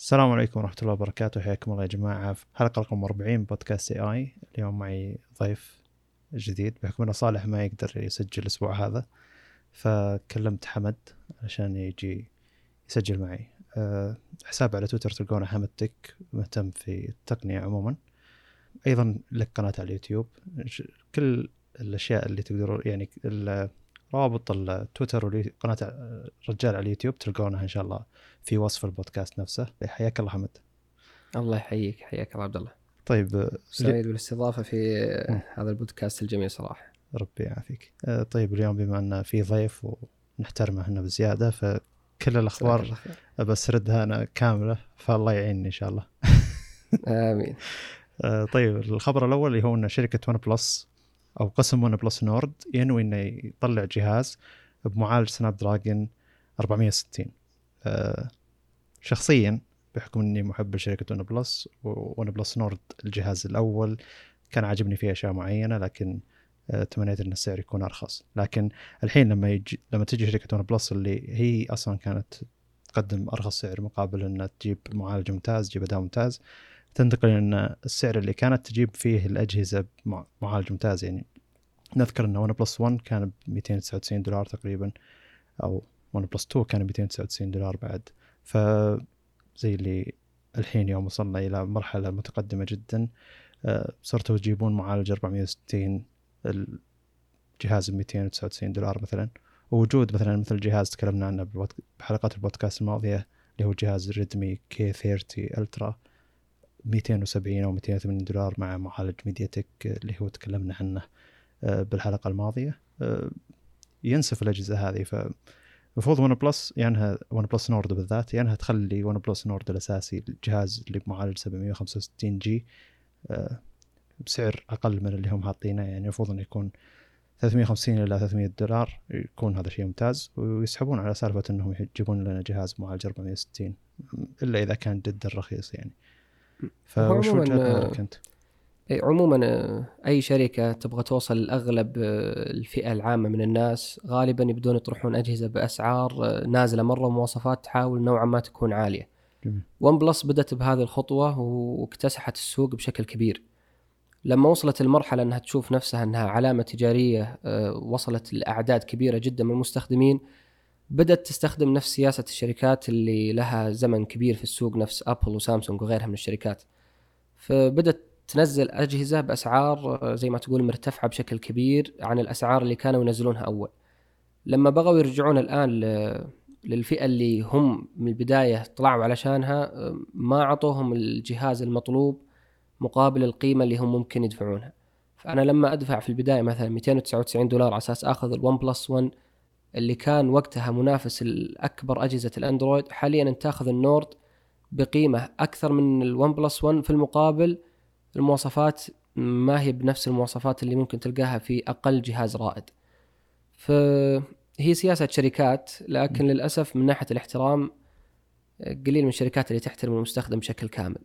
السلام عليكم ورحمة الله وبركاته. حياكم الله يا جماعة في حلقة رقم 40 بودكاست اي اي اليوم معي ضيف جديد بحكم إنه صالح ما يقدر يسجل الأسبوع هذا فكلمت حمد عشان يجي يسجل معي. أه حساب على تويتر تلقونه حمد تك مهتم في التقنية عموما. أيضا لك قناة على اليوتيوب. كل الأشياء اللي تقدروا يعني روابط التويتر وقناة الرجال على اليوتيوب تلقونها إن شاء الله في وصف البودكاست نفسه. حياك الله حمد. الله يحييك. حياك الله عبد الله. طيب سعيد بالاستضافة في هذا البودكاست الجميل صراحة. ربي يعافيك. آه، طيب اليوم بما أن في ضيف ونحترمه هنا بزيادة فكل الأخبار بسردها أنا كاملة فالله يعيني إن شاء الله. آمين. آه، طيب الخبر الأول اللي هو إن شركة OnePlus أو قسم OnePlus Nord ينوي إنه يطلع جهاز بمعالج Snapdragon 460 أه شخصيا بحكم إني محب لشركه OnePlus OnePlus Nord الجهاز الأول كان عاجبني فيه أشياء معينة لكن أه تمنيت إن السعر يكون أرخص. لكن الحين لما يجي لما تجي شركة OnePlus اللي هي أصلا كانت تقدم أرخص سعر مقابل إنها تجيب معالج ممتاز تجيب أداء ممتاز تنتقل إن السعر اللي كانت تجيب فيه الأجهزة بمعالج ممتاز يعني نذكر إن OnePlus 1 كان ب 299 دولار تقريبا أو OnePlus 2 كان ب 299 دولار بعد. ف زي اللي الحين يوم وصلنا إلى مرحلة متقدمة جدا آه، صرتوا تجيبون معالج 460 الجهاز ب 299 دولار مثلا. ووجود مثلا مثل جهاز تكلمنا عنه بحلقات البودكاست الماضية اللي هو جهاز Redmi K30 Ultra 270 أو 280 دولار مع معالج MediaTek اللي هو تكلمنا عنه. بالحلقة الماضية. آه، ينسف الأجهزة هذه. ف المفروض OnePlus إنها OnePlus Nord بالذات إنها تخلي OnePlus Nord الأساسي الجهاز اللي بمعالج 765G آه، بسعر أقل من اللي هم حاطينه. يعني المفروض إنه يكون 350 إلى 300 دولار يكون هذا شيء ممتاز. ويسحبون على سالفة إنهم يجيبون لنا جهاز معالج 460 إلا إذا كان جدا رخيص يعني. فوش وجهة نظرك أنت؟ عموما آه، أي شركة تبغى توصل لأغلب آه، الفئة العامة من الناس غالبا يبدون يطرحون أجهزة بأسعار آه، نازلة مرة ومواصفات تحاول نوعا ما تكون عالية. ون بلس بدأت بهذه الخطوة واكتسحت السوق بشكل كبير. لما وصلت المرحلة إنها تشوف نفسها إنها علامة تجارية وصلت لأعداد كبيرة جدا من المستخدمين بدأت تستخدم نفس سياسة الشركات اللي لها زمن كبير في السوق نفس ابل وسامسونج وغيرها من الشركات. فبدت تنزل أجهزة بأسعار آه، زي ما تقول مرتفعة بشكل كبير عن الأسعار اللي كانوا ينزلونها أول. لما بغوا يرجعون الآن للفئة اللي هم من البداية طلعوا علشانها آه، ما أعطوهم الجهاز المطلوب مقابل القيمة اللي هم ممكن يدفعونها. فأنا لما أدفع في البداية مثلا 299 دولار على أساس آخذ ال OnePlus 1 اللي كان وقتها منافس الأكبر أجهزة الأندرويد حاليا أنت تأخذ ال Nord بقيمة أكثر من ال OnePlus 1 في المقابل المواصفات ما هي بنفس المواصفات اللي ممكن تلقاها في أقل جهاز رائد. فهي سياسة شركات لكن للأسف من ناحية الاحترام قليل من الشركات اللي تحترم المستخدم بشكل كامل.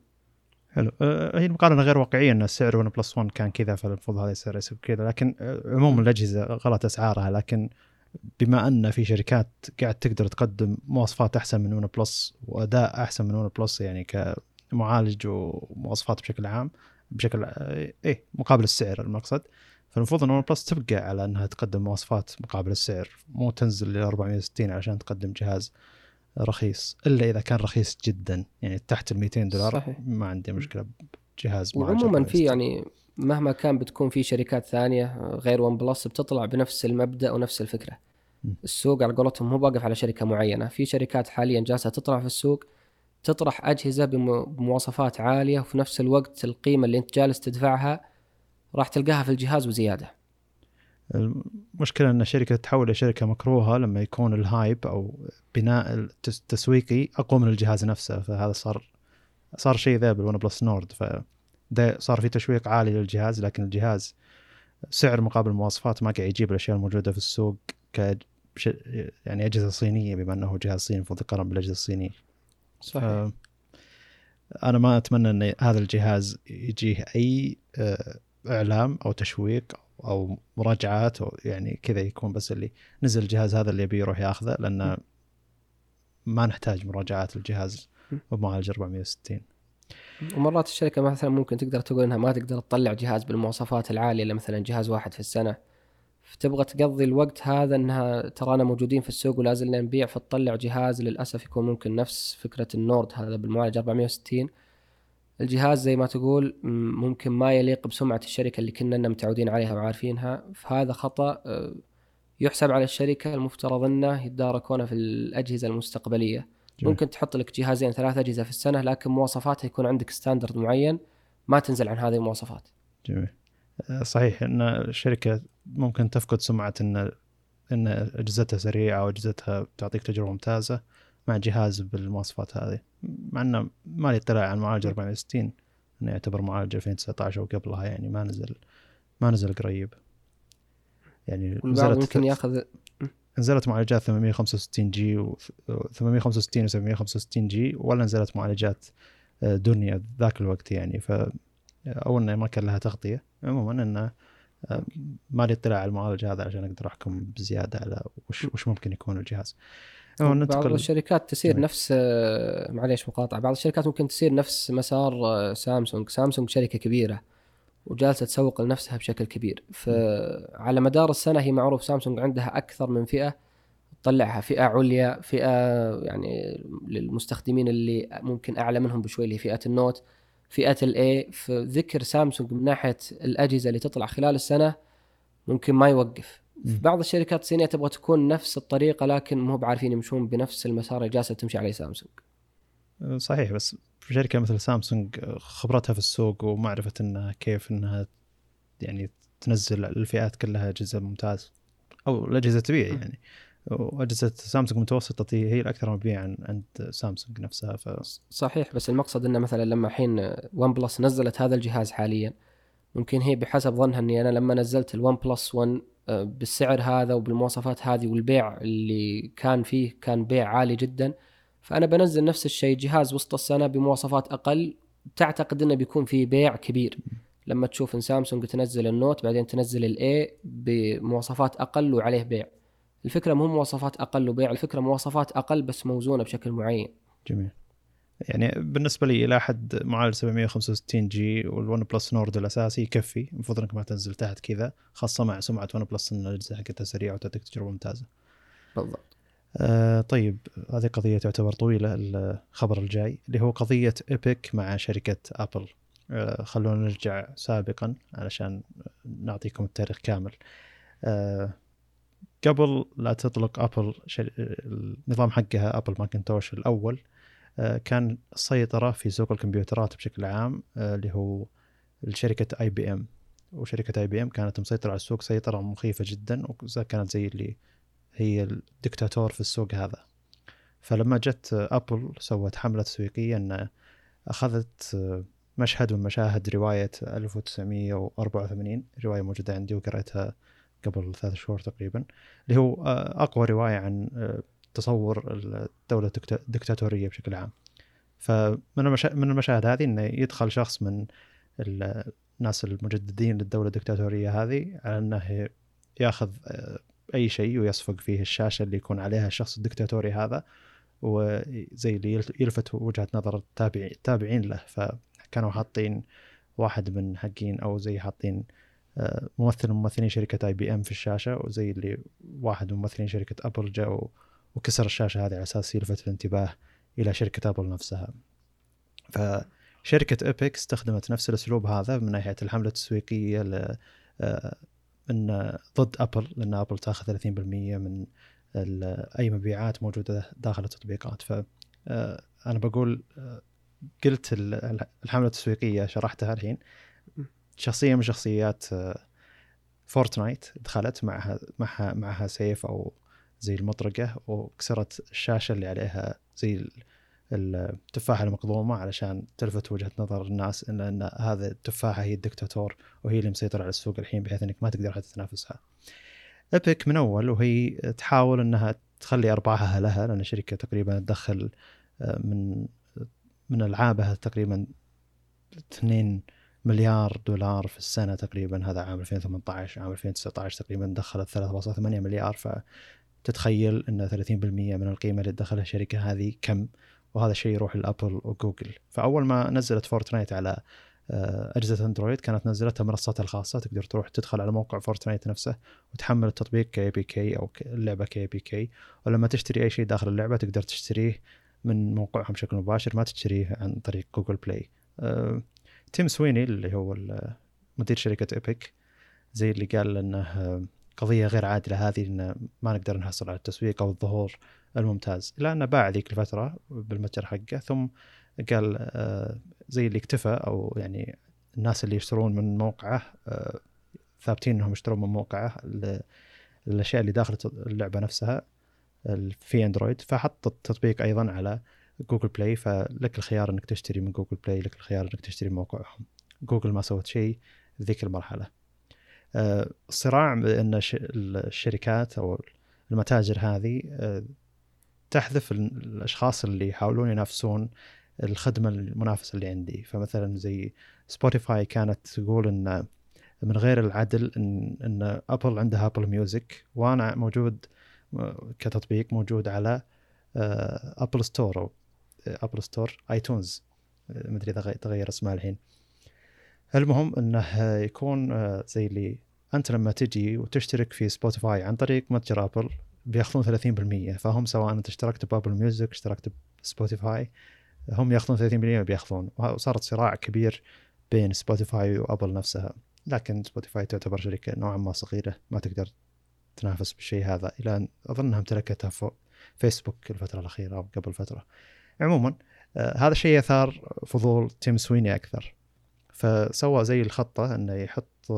حلو. أه هي المقارنة غير واقعية إن السعر OnePlus 1 كان كذا فالمفروض هذا يصير يصير كذا لكن عموما الأجهزة غلط أسعارها لكن بما أن في شركات قاعد تقدر تقدم مواصفات أحسن من OnePlus وأداء أحسن من OnePlus يعني كمعالج ومواصفات بشكل عام بشكل إيه مقابل السعر المقصد فالمفروض إن OnePlus تبقى على إنها تقدم مواصفات مقابل السعر مو تنزل ل 460 عشان تقدم جهاز رخيص إلا إذا كان رخيص جدا يعني تحت ال 200 دولار صحيح. ما عندي مشكلة بجهاز وعموما في يعني مهما كان بتكون في شركات ثانية غير OnePlus بتطلع بنفس المبدأ ونفس الفكرة م. السوق على قولتهم مو واقف على شركة معينة في شركات حاليا جالسة تطلع في السوق تطرح أجهزة بمواصفات عالية وفي نفس الوقت القيمة اللي أنت جالس تدفعها راح تلقاها في الجهاز وزيادة المشكلة أن شركة تتحول لشركة مكروهة لما يكون ال hype أو بناء التسويقي أقوى من الجهاز نفسه فهذا صار صار شيء ذا بال OnePlus Nord. ف صار في تشويق عالي للجهاز لكن الجهاز سعر مقابل المواصفات ما قاعد يجيب الأشياء الموجودة في السوق ك يعني أجهزة صينية بما إنه جهاز صيني المفروض يقارن بالأجهزة الصينية. صحيح. آه أنا ما أتمنى إن هذا الجهاز يجيه أي آه إعلام أو تشويق أو مراجعات أو يعني كذا يكون بس اللي نزل الجهاز هذا اللي يبي يروح ياخذه لأن ما نحتاج مراجعات الجهاز وبمعالج 460 ومرات الشركة مثلا ممكن تقدر تقول إنها ما تقدر تطلع جهاز بالمواصفات العالية إلا مثلا جهاز واحد في السنة. فتبغى تقضي الوقت هذا إنها ترانا موجودين في السوق ولا زلنا نبيع فتطلع جهاز للأسف يكون ممكن نفس فكرة النورد هذا بالمعالج 460 الجهاز زي ما تقول ممكن ما يليق بسمعة الشركة اللي كنا متعودين عليها وعارفينها. فهذا خطأ يحسب على الشركة المفترض إنه يتداركونه في الأجهزة المستقبلية. جميل. ممكن تحط لك جهازين ثلاث أجهزة في السنة لكن مواصفاتها يكون عندك ستاندرد معين. ما تنزل عن هذه المواصفات. جميل. صحيح إن الشركة ممكن تفقد سمعة إن إن أجهزتها سريعة أو أجهزتها تعطيك تجربة ممتازة مع جهاز بالمواصفات هذه. مع إنه ما لي اطلاع عن معالج 460 انه يعتبر معالج 2019 أو قبلها يعني ما نزل ما نزل قريب. يعني نزلت ممكن ياخذ نزلت معالجات 865G و 865 و 765G ولا نزلت معالجات آه، دنيا ذاك الوقت يعني. ف أو إنه ما كان لها تغطية. عموما إنه آه، ما لي اطلاع على المعالج هذا عشان أقدر أحكم بزيادة على وش وش ممكن يكون الجهاز. بعض الشركات تسير جميل. نفس آه، معليش مقاطعه بعض الشركات ممكن تسير نفس مسار سامسونج سامسونج شركة كبيرة وجالسة تسوق لنفسها بشكل كبير فعلى مدار السنة هي معروف سامسونج عندها أكثر من فئة تطلعها فئة عليا فئة يعني للمستخدمين اللي ممكن أعلى منهم بشوي اللي فئة ال Note فئة ال A فذكر سامسونج من ناحية الأجهزة اللي تطلع خلال السنة ممكن ما يوقف. في بعض الشركات الصينية تبغى تكون نفس الطريقة لكن مو بعارفين يمشون بنفس المسار اللي جالسة تمشي عليه سامسونج. صحيح بس في شركة مثل سامسونج خبرتها في السوق ومعرفه إنها كيف إنها يعني تنزل الفئات كلها اجهزه ممتاز أو الأجهزة تبيع يعني. وأجهزة سامسونج متوسطه هي الأكثر مبيعا عند سامسونج نفسها ف صحيح بس المقصد إنه مثلا لما الحين OnePlus نزلت هذا الجهاز حاليا ممكن هي بحسب ظنها إني أنا لما نزلت ال OnePlus 1 بالسعر هذا وبالمواصفات هذه والبيع اللي كان فيه كان بيع عالي جدا فأنا بنزل نفس الشيء جهاز وسط السنة بمواصفات أقل تعتقد إنه بيكون في بيع كبير. لما تشوف إن سامسونج تنزل ال Note بعدين تنزل ال A بمواصفات أقل وعليه بيع. الفكرة مو مواصفات أقل وبيع الفكرة مواصفات أقل بس موزونة بشكل معين. جميل. يعني بالنسبة لي إلى حد معالج 765 G وال OnePlus Nord الأساسي يكفي المفروض إنك ما تنزل تحت كذا خاصة مع سمعة OnePlus إن الأجهزة حقتها سريعة وتعطيك تجربه ممتازة. بالضبط. آه طيب هذه قضية تعتبر طويلة الخبر الجاي اللي هو قضية Epic مع شركة أبل. آه خلونا نرجع سابقا علشان نعطيكم التاريخ كامل. آه قبل لا تطلق ابل النظام حقها Apple Macintosh الأول آه كان السيطرة في سوق الكمبيوترات بشكل عام آه اللي هو شركة IBM وشركة IBM كانت مسيطرة على السوق سيطرة مخيفة جدا وكانت زي اللي هي الدكتاتور في السوق هذا. فلما جت ابل سوت حملة تسويقية إن أخذت مشهد من مشاهد رواية 1984 رواية موجودة عندي وقريتها قبل ثلاث شهور تقريبا اللي هو أقوى رواية عن تصور الدولة الدكتاتورية بشكل عام. فمن من المشاهد هذه إنه يدخل شخص من الناس المجددين للدولة الدكتاتورية هذه على إنه ياخذ أي شيء ويصفق فيه الشاشة اللي يكون عليها الشخص الدكتاتوري هذا وزي اللي يلفت وجهة نظر التابعين له. فكانوا حاطين واحد من حقين أو زي حاطين آه، ممثل من ممثلين شركة IBM في الشاشة وزي اللي واحد من ممثلين شركة ابل جاء وكسر الشاشة هذه على أساس يلفت الانتباه إلى شركة ابل نفسها. فشركة Epic استخدمت نفس الأسلوب هذا من ناحية الحملة التسويقية آه، ان ضد ابل لأن ابل تاخذ 30% من أي مبيعات موجودة داخل التطبيقات. ف آه، أنا بقول آه، قلت الحملة التسويقية شرحتها الحين. شخصية من شخصيات Fortnite آه، دخلت معها معها معها سيف أو زي المطرقة وكسرت الشاشة اللي عليها زي التفاحة المقضومة علشان تلفت وجهة نظر الناس إن إن هذا التفاحة هي الدكتاتور وهي اللي مسيطرة على السوق الحين بحيث إنك ما تقدر حتى تنافسها. ايبك من أول وهي تحاول إنها تخلي أرباحها لها لأن الشركة تقريبا تدخل آه، من من ألعابها تقريبا 2 مليار دولار في السنة تقريبا هذا عام 2018 عام 2019 تقريبا دخلت 3.8 مليار. فتتخيل إن 30% من القيمة اللي دخلها الشركة هذه كم؟ وهذا الشيء يروح لأبل وجوجل. فأول ما نزلت فورتنايت على آه، أجهزة أندرويد كانت نزلتها منصاتها الخاصة. تقدر تروح تدخل على موقع Fortnite نفسه وتحمل التطبيق ك APK أو اللعبة ك APK ولما تشتري أي شيء داخل اللعبة تقدر تشتريه من موقعهم بشكل مباشر ما تشتريه عن طريق Google Play. أه تيم سويني اللي هو مدير شركة Epic زي اللي قال إنه قضية غير عادلة هذه إن ما نقدر نحصل على التسويق أو الظهور الممتاز. الا انه باع ذيك الفترة بالمتجر حقه ثم قال آه، زي اللي اكتفى أو يعني الناس اللي يشترون من موقعه آه، ثابتين إنهم يشترون من موقعه الاشياء اللي داخل اللعبة نفسها في أندرويد فحط التطبيق أيضا على Google Play فلك الخيار إنك تشتري من Google Play لك الخيار إنك تشتري من موقعهم. جوجل ما سوت شيء ذيك المرحلة. آه، الصراع بأن الشركات أو المتاجر هذه تحذف الأشخاص اللي يحاولون ينافسون الخدمة المنافسة اللي عندي. فمثلا زي Spotify كانت تقول إن من غير العدل ان إن ابل عندها Apple Music وأنا موجود كتطبيق موجود على Apple Store أو Apple Store iTunes ما أدري إذا تغير اسمها الحين. المهم إنه يكون آه، زي اللي أنت لما تجي وتشترك في Spotify عن طريق متجر ابل بيأخذون 30% فهم سواء أنت اشتركت ب Apple Music اشتركت ب Spotify هم يأخذون 30% بيأخذون. وصارت صراع كبير بين Spotify وابل نفسها. لكن Spotify تعتبر شركة نوعا ما صغيرة ما تقدر تنافس بالشيء هذا إلى أن أظنها امتلكتها فيسبوك الفترة الأخيرة أو قبل فترة. عموما آه هذا الشيء اثار فضول تيم سويني أكثر. فسوى زي الخطة إنه يحط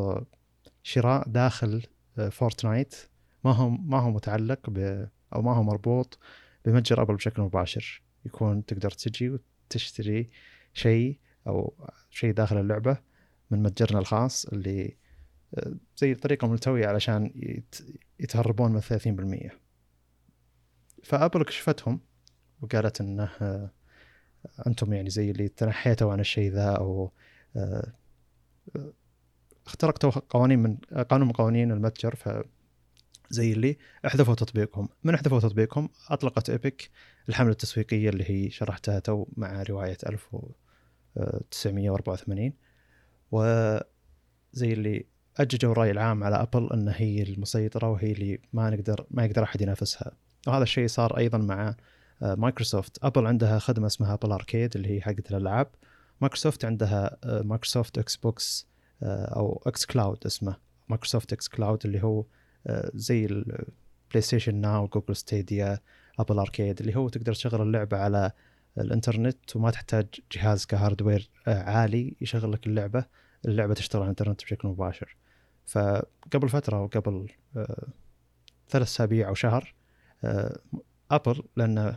شراء داخل Fortnite. ما هو ما هو متعلق ب أو ما هو مربوط بمتجر أبل بشكل مباشر. يكون تقدر تجي وتشتري شيء أو شيء داخل اللعبة من متجرنا الخاص اللي آه، زي طريقة ملتوية علشان يتهربون من 30% فأبل كشفتهم وقالت إنه آه، أنتم يعني زي اللي تنحيتوا عن الشيء ذا أو آه، اخترقتوا قوانين من قانون من قوانين المتجر ف زي اللي أحذفوا تطبيقهم. من أحذفوا تطبيقهم؟ أطلقت Epic الحملة التسويقية اللي هي شرحتها تو مع رواية 1984 وزي اللي أججوا الرأي العام على أبل إن هي المسيطرة وهي اللي ما نقدر ما يقدر أحد ينافسها. وهذا الشيء صار أيضا مع آه، مايكروسوفت. أبل عندها خدمة اسمها Apple Arcade اللي هي حقت الألعاب. مايكروسوفت عندها آه، Microsoft Xbox أو xCloud اسمه. Microsoft xCloud اللي هو آه، زي ال PlayStation Now Google Stadia Apple Arcade اللي هو تقدر تشغل اللعبة على الإنترنت وما تحتاج جهاز ك hardware آه، عالي يشغل لك اللعبة. اللعبة تشتغل على الإنترنت بشكل مباشر. فقبل فترة وقبل آه، ثلاث أسابيع أو شهر أبل لأن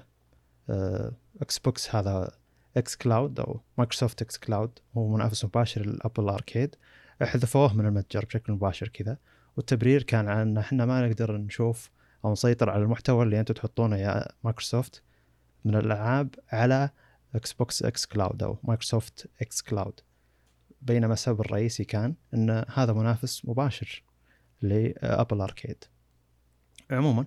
Xbox هذا xCloud أو Microsoft xCloud هو منافس مباشر لل Apple Arcade حذفوه من المتجر بشكل مباشر كذا. والتبرير كان عن ان إحنا ما نقدر نشوف أو نسيطر على المحتوى اللي أنتم تحطونه يا مايكروسوفت من الألعاب على Xbox xCloud أو Microsoft xCloud بينما السبب الرئيسي كان إن هذا منافس مباشر ل Apple Arcade عموما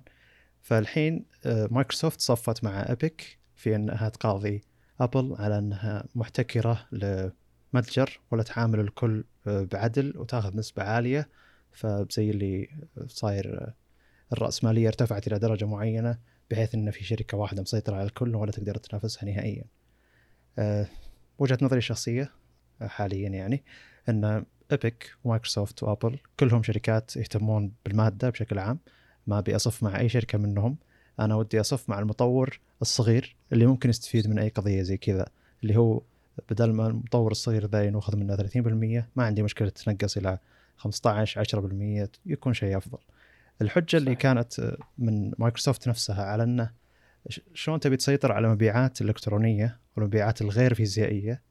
فالحين آه، مايكروسوفت صفت مع Epic في أنها تقاضي ابل على أنها محتكرة لمتجر ولا تعامل الكل آه، بعدل وتاخذ نسبة عالية. فزي اللي صاير الرأسمالية ارتفعت إلى درجة معينة بحيث أن في شركة واحدة مسيطرة على الكل ولا تقدر تنافسها نهائيا. وجهة نظري الشخصية حاليا يعني أن Epic ومايكروسوفت وأبل كلهم شركات يهتمون بالمادة بشكل عام. ما أبي أصف مع أي شركة منهم. أنا ودي أصف مع المطور الصغير اللي ممكن يستفيد من أي قضية زي كذا اللي هو بدل ما المطور الصغير ذا ينوخذ منه 30% ما عندي مشكلة تنقص إلى 15 10% يكون شيء أفضل. الحجة اللي كانت من مايكروسوفت نفسها على إنه شلون تبي تسيطر على مبيعات الإلكترونية والمبيعات الغير فيزيائية؟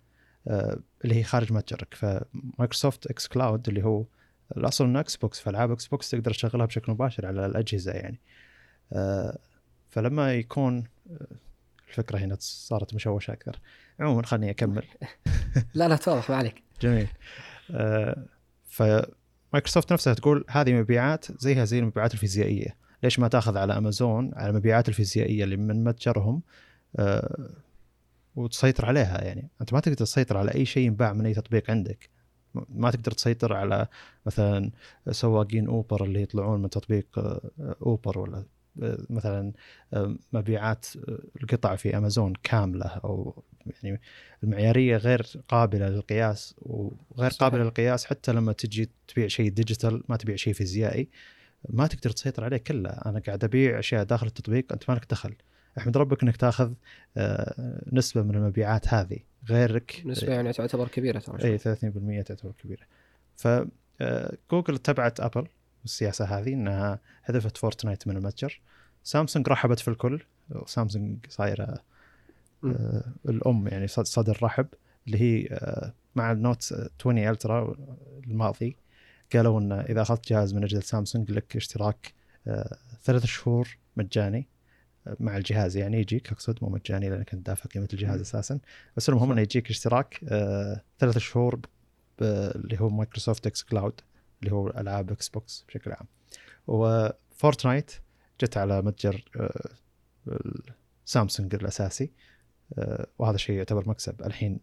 آه، اللي هي خارج متجرك. فمايكروسوفت xCloud اللي هو الاصل إنه Xbox فألعاب Xbox تقدر تشغلها بشكل مباشر على الأجهزة يعني. آه، فلما يكون آه، الفكرة هنا صارت مشوشة أكثر. عموما خليني أكمل. لا لا توضح ما عليك. جميل. فمايكروسوفت نفسها تقول هذه مبيعات زيها زي المبيعات الفيزيائية. ليش ما تأخذ على أمازون على المبيعات الفيزيائية اللي من متجرهم؟ آه وتسيطر عليها يعني. أنت ما تقدر تسيطر على أي شيء ينباع من أي تطبيق عندك. ما تقدر تسيطر على مثلا سواقين أوبر اللي يطلعون من تطبيق آه، أوبر ولا آه، مثلا آه، مبيعات القطع في أمازون كاملة أو يعني المعيارية غير قابلة للقياس وغير صحيح. قابلة للقياس. حتى لما تجي تبيع شيء ديجيتال ما تبيع شيء فيزيائي ما تقدر تسيطر عليه كله. أنا قاعد أبيع أشياء داخل التطبيق أنت ما لك دخل. أحمد ربك إنك تاخذ نسبة من المبيعات هذه. غيرك. نسبة يعني تعتبر كبيرة ترى اي 30% تعتبر كبيرة. ف جوجل اتبعت أبل السياسة هذه إنها حذفت Fortnite من المتجر. سامسونج رحبت في الكل. سامسونج صايرة آه الأم يعني صدر رحب اللي هي آه مع ال Note 20 Ultra الماضي قالوا إن إذا أخذت جهاز من أجهزة سامسونج لك اشتراك آه ثلاث شهور مجاني. مع الجهاز. يعني يجيك أقصد مو مجاني لأنك أنت دافع قيمة الجهاز أساسا. بس المهم إنه يجيك اشتراك آه ثلاث شهور اللي هو مايكروسوفت xCloud اللي هو ألعاب Xbox بشكل عام. و Fortnite جت على متجر آه سامسونج الأساسي. آه وهذا الشيء يعتبر مكسب. الحين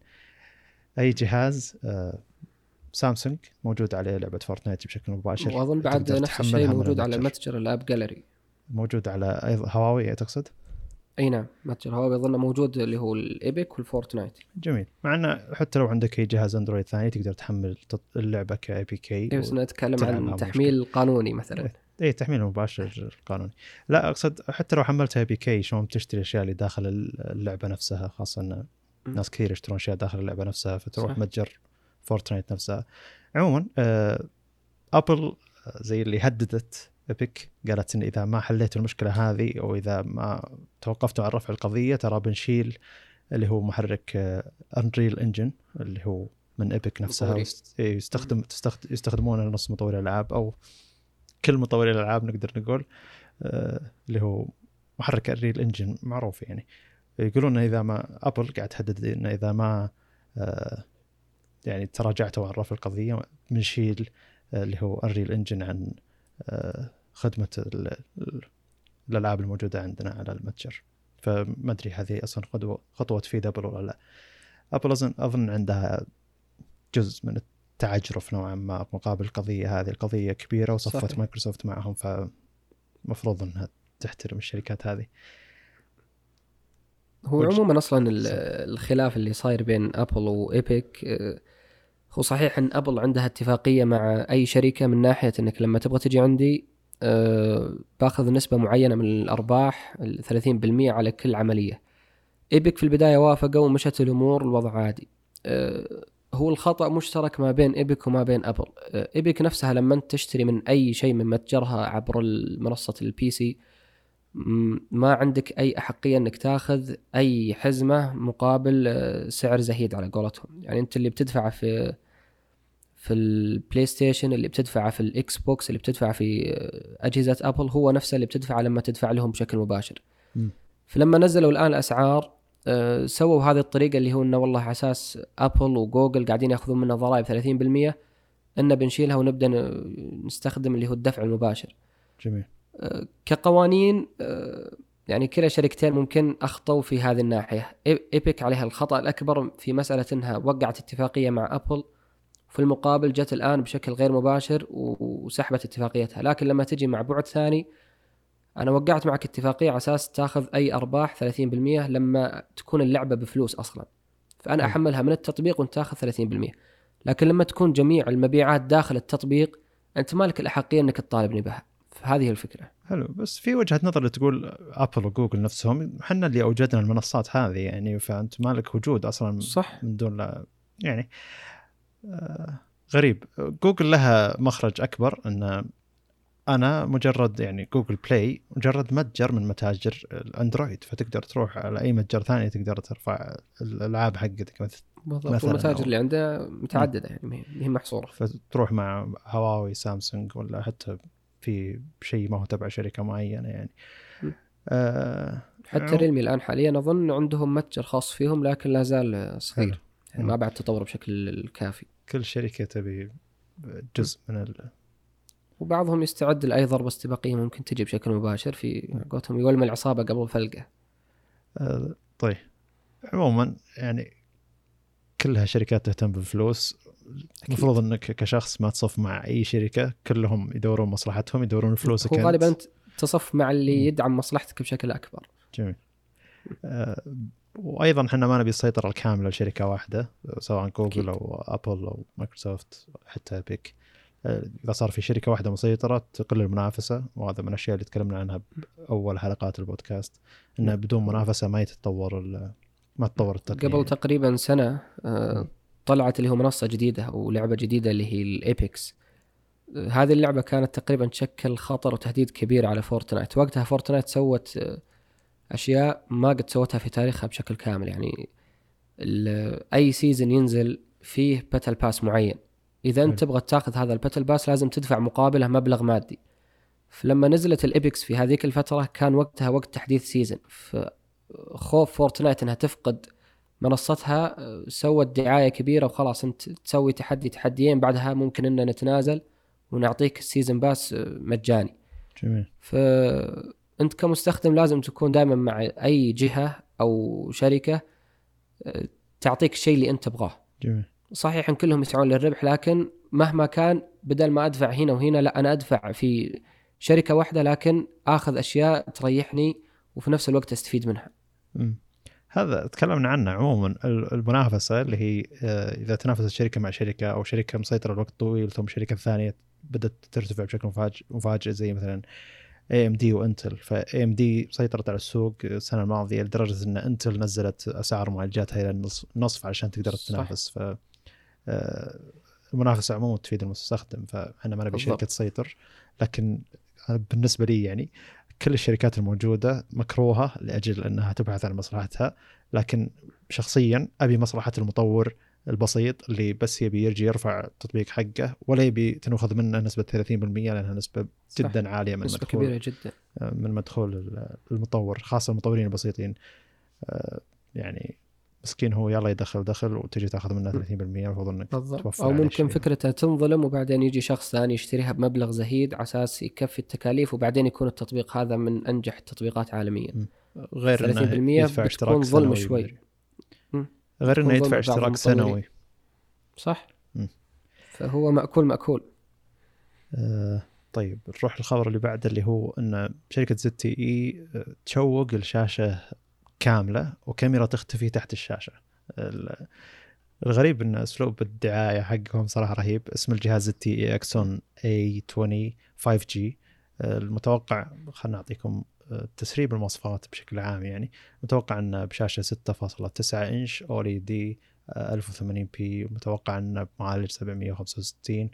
أي جهاز آه سامسونج موجود عليه لعبة Fortnite بشكل مباشر. وأظن بعد نفس الشيء موجود على متجر ال App Gallery موجود على هواوي تقصد؟ أي نعم متجر هواوي أظن موجود اللي هو ال Epic وال Fortnite جميل مع إنه حتى لو عندك أي جهاز اندرويد ثاني تقدر تحمل اللعبة ك APK بس نتكلم عن تحميل. قانوني مثلا اي إيه، تحميل مباشر قانوني لا أقصد حتى لو حملتها APK شلون بتشتري الاشياء اللي داخل اللعبة نفسها خاصة إن ناس كثير يشترون أشياء داخل اللعبة نفسها فتروح صح. متجر Fortnite نفسها عموما آه ابل زي اللي هددت Epic قالت إن إذا ما حليتوا المشكلة هذه أو إذا ما توقفتوا عن رفع القضية ترى بنشيل اللي هو محرك Unreal آه، Engine اللي هو من Epic نفسها إيه، يستخدم يستخدمونه لنص مطوري الألعاب أو كل مطوري الألعاب نقدر نقول آه، اللي هو محرك Unreal Engine معروف يعني. يقولون إذا ما ابل قاعد تهدد إن إذا ما آه، يعني تراجعتوا عن رفع القضية بنشيل اللي هو Unreal Engine عن خدمة الألعاب الموجودة عندنا على المتجر. فما أدري هذه أصلا خطوه خطوة تفيد أبل ولا لا. أبل اظن أظن عندها جزء من التعجرف نوعا ما مقابل القضية هذه. القضية كبيرة وصفت صحيح. مايكروسوفت معهم فمفروض إنها تحترم الشركات هذه. هو عموما أصلا الخلاف اللي صاير بين أبل وإيبك آه، هو صحيح إن أبل عندها اتفاقية مع أي شركة من ناحية إنك لما تبغى تجي عندي باخذ نسبة معينة من الأرباح 30% على كل عملية. إيبك في البداية وافقوا ومشت الأمور الوضع عادي. أه هو الخطأ مشترك ما بين إيبك وما بين أبل. أه إيبك نفسها لما أنت تشتري من أي شيء من متجرها عبر منصة ال PC ما عندك أي أحقية أنك تاخذ أي حزمة مقابل آه، سعر زهيد على قولتهم. يعني أنت اللي بتدفعه في في ال PlayStation اللي بتدفعه في ال Xbox اللي بتدفعه في أجهزة ابل هو نفسه اللي بتدفعه لما تدفع لهم بشكل مباشر. م. فلما نزلوا الآن الاسعار أه سووا هذه الطريقة اللي هو إنه والله على أساس ابل وجوجل قاعدين يأخذون منا ضرائب 30% ان بنشيلها ونبدأ نستخدم اللي هو الدفع المباشر. جميل. أه كقوانين أه يعني كلا شركتين ممكن أخطوا في هذه الناحية، إيبك عليها الخطأ الأكبر في مسألة إنها وقعت اتفاقية مع ابل في المقابل جت الآن بشكل غير مباشر وسحبت اتفاقيتها. لكن لما تجي مع بعد ثاني أنا وقعت معك اتفاقية على أساس تاخذ أي أرباح 30% لما تكون اللعبة بفلوس أصلا. فأنا أحملها من التطبيق وأنت تاخذ 30% لكن لما تكون جميع المبيعات داخل التطبيق أنت مالك الأحقية إنك تطالبني بها. فهذه الفكرة. حلو. بس في وجهة نظر تقول ابل وجوجل نفسهم إحنا اللي أوجدنا المنصات هذه يعني فأنت مالك وجود أصلا صح. من دون لا. يعني غريب. جوجل لها مخرج أكبر إن أنا مجرد يعني Google Play مجرد متجر من متاجر الأندرويد فتقدر تروح على أي متجر ثاني تقدر ترفع الألعاب حقتك مثل بالضبط المتاجر اللي عنده متعددة يعني هي محصورة. فتروح مع هواوي سامسونج ولا حتى في شيء ما هو تبع شركة معينة يعني. آه حتى ريلمي الآن حاليا أظن عندهم متجر خاص فيهم لكن لا زال صغير. يعني ما بعد تطور بشكل كافي كل شركة تبي جزء من ال... وبعضهم يستعد لاي ضربه استباقيه ممكن تجي بشكل مباشر في قولتهم يولم العصابة قبل فلقه. آه طيب. عموما يعني كلها شركات تهتم بالفلوس المفروض إنك كشخص ما تصف مع أي شركة كلهم يدورون مصلحتهم يدورون فلوسك هو غالبا انت تصف مع اللي يدعم مصلحتك بشكل أكبر. جميل. آه وأيضا إحنا ما نبي السيطره الكامله لشركه واحدة سواء جوجل أو ابل أو مايكروسوفت حتى Epic آه، إذا صار في شركة واحدة مسيطرة تقل المنافسة وهذا من الأشياء اللي تكلمنا عنها بأول حلقات البودكاست إنه بدون منافسة ما يتطور ما تطور التقنيه قبل تقريبا سنة آه، طلعت اللي هو منصة جديدة أو لعبة جديدة اللي هي ال Apex هذه اللعبة كانت تقريبا تشكل خطر وتهديد كبير على Fortnite وقتها Fortnite سوت آه، أشياء ما قد سوتها في تاريخها بشكل كامل. يعني أي season ينزل فيه battle pass معين. إذا أنت تبغى تاخذ هذا ال battle pass لازم تدفع مقابله مبلغ مادي. فلما نزلت ال Apex في هذيك الفترة كان وقتها وقت تحديث season فخوف فورتنايت إنها تفقد منصتها سوت دعاية كبيرة وخلاص أنت تسوي تحدي تحديين بعدها ممكن ان نتنازل ونعطيك ال season pass مجاني. جميل. فانت كمستخدم لازم تكون دائما مع أي جهة أو شركة تعطيك الشيء اللي أنت تبغاه جميل صحيح إن كلهم يسعون للربح لكن مهما كان بدل ما أدفع هنا وهنا لا أنا أدفع في شركة واحدة لكن آخذ أشياء تريحني وفي نفس الوقت أستفيد منها. م. هذا تكلمنا عنه عموما المنافسة اللي هي آه، إذا تنافست شركة مع شركة أو شركة مسيطرة لوقت طويل ثم شركة ثانية بدأت ترتفع بشكل مفاجئ مفاجئ زي مثلا AMD وإنتل. ف AMD سيطرت على السوق السنة الماضية لدرجة إن إنتل نزلت أسعار معالجاتها إلى النصف عشان تقدر تنافس. ف آه، المنافسة عموما تفيد المستخدم فاحنا ما نبي شركة تسيطر. لكن بالنسبة لي يعني كل الشركات الموجودة مكروهة لأجل إنها تبحث عن مصلحتها. لكن شخصيا أبي مصلحة المطور البسيط اللي بس يبي يرجي يرفع التطبيق حقه ولا يبي تنخذ منه نسبة 30% لأنها نسبة جدا صح. عالية من نسبة مدخول كبيرة جدا. آه، من مدخول المطور خاصة المطورين البسيطين. آه، يعني مسكين هو يلا يدخل دخل وتجي تاخذ منه 30% المفروض إنك توفر أو ممكن فكرته تنظلم وبعدين يجي شخص ثاني يشتريها بمبلغ زهيد على أساس يكفي التكاليف وبعدين يكون التطبيق هذا من أنجح التطبيقات عالميا. غير 30% انه يدفع اشتراك ظلم شوي. غير إنه يدفع اشتراك سنوي. صح. م. فهو مأكول مأكول. آه طيب نروح للخبر اللي بعده اللي هو إن شركة زد تي إي تشوف الشاشه كاملة وكاميرا تختفي تحت الشاشة. الغريب إن أسلوب الدعاية حقهم صراحة رهيب. اسم الجهاز ZTE Axon A20 5G. المتوقع خلنا نعطيكم آه، تسريب المواصفات بشكل عام يعني. متوقع انه بشاشة 6.9 إنش OLED 1080p متوقع انه بمعالج 765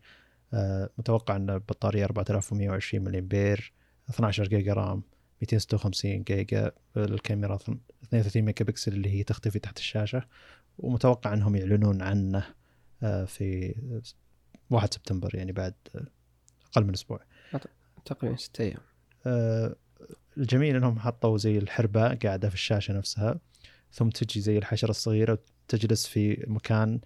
آه، متوقع انه بطارية 4120 ملي امبير 12 جيجا RAM 256 جيجا الكاميرا 32 ميجا بكسل اللي هي تختفي تحت الشاشة. ومتوقع أنهم يعلنون عنه آه، في 1 سبتمبر يعني بعد أقل من أسبوع. تقريبا ستة أيام. آه، الجميل إنهم حطوا زي الحرباء قاعدة في الشاشة نفسها ثم تجي زي الحشرة الصغيرة تجلس في مكان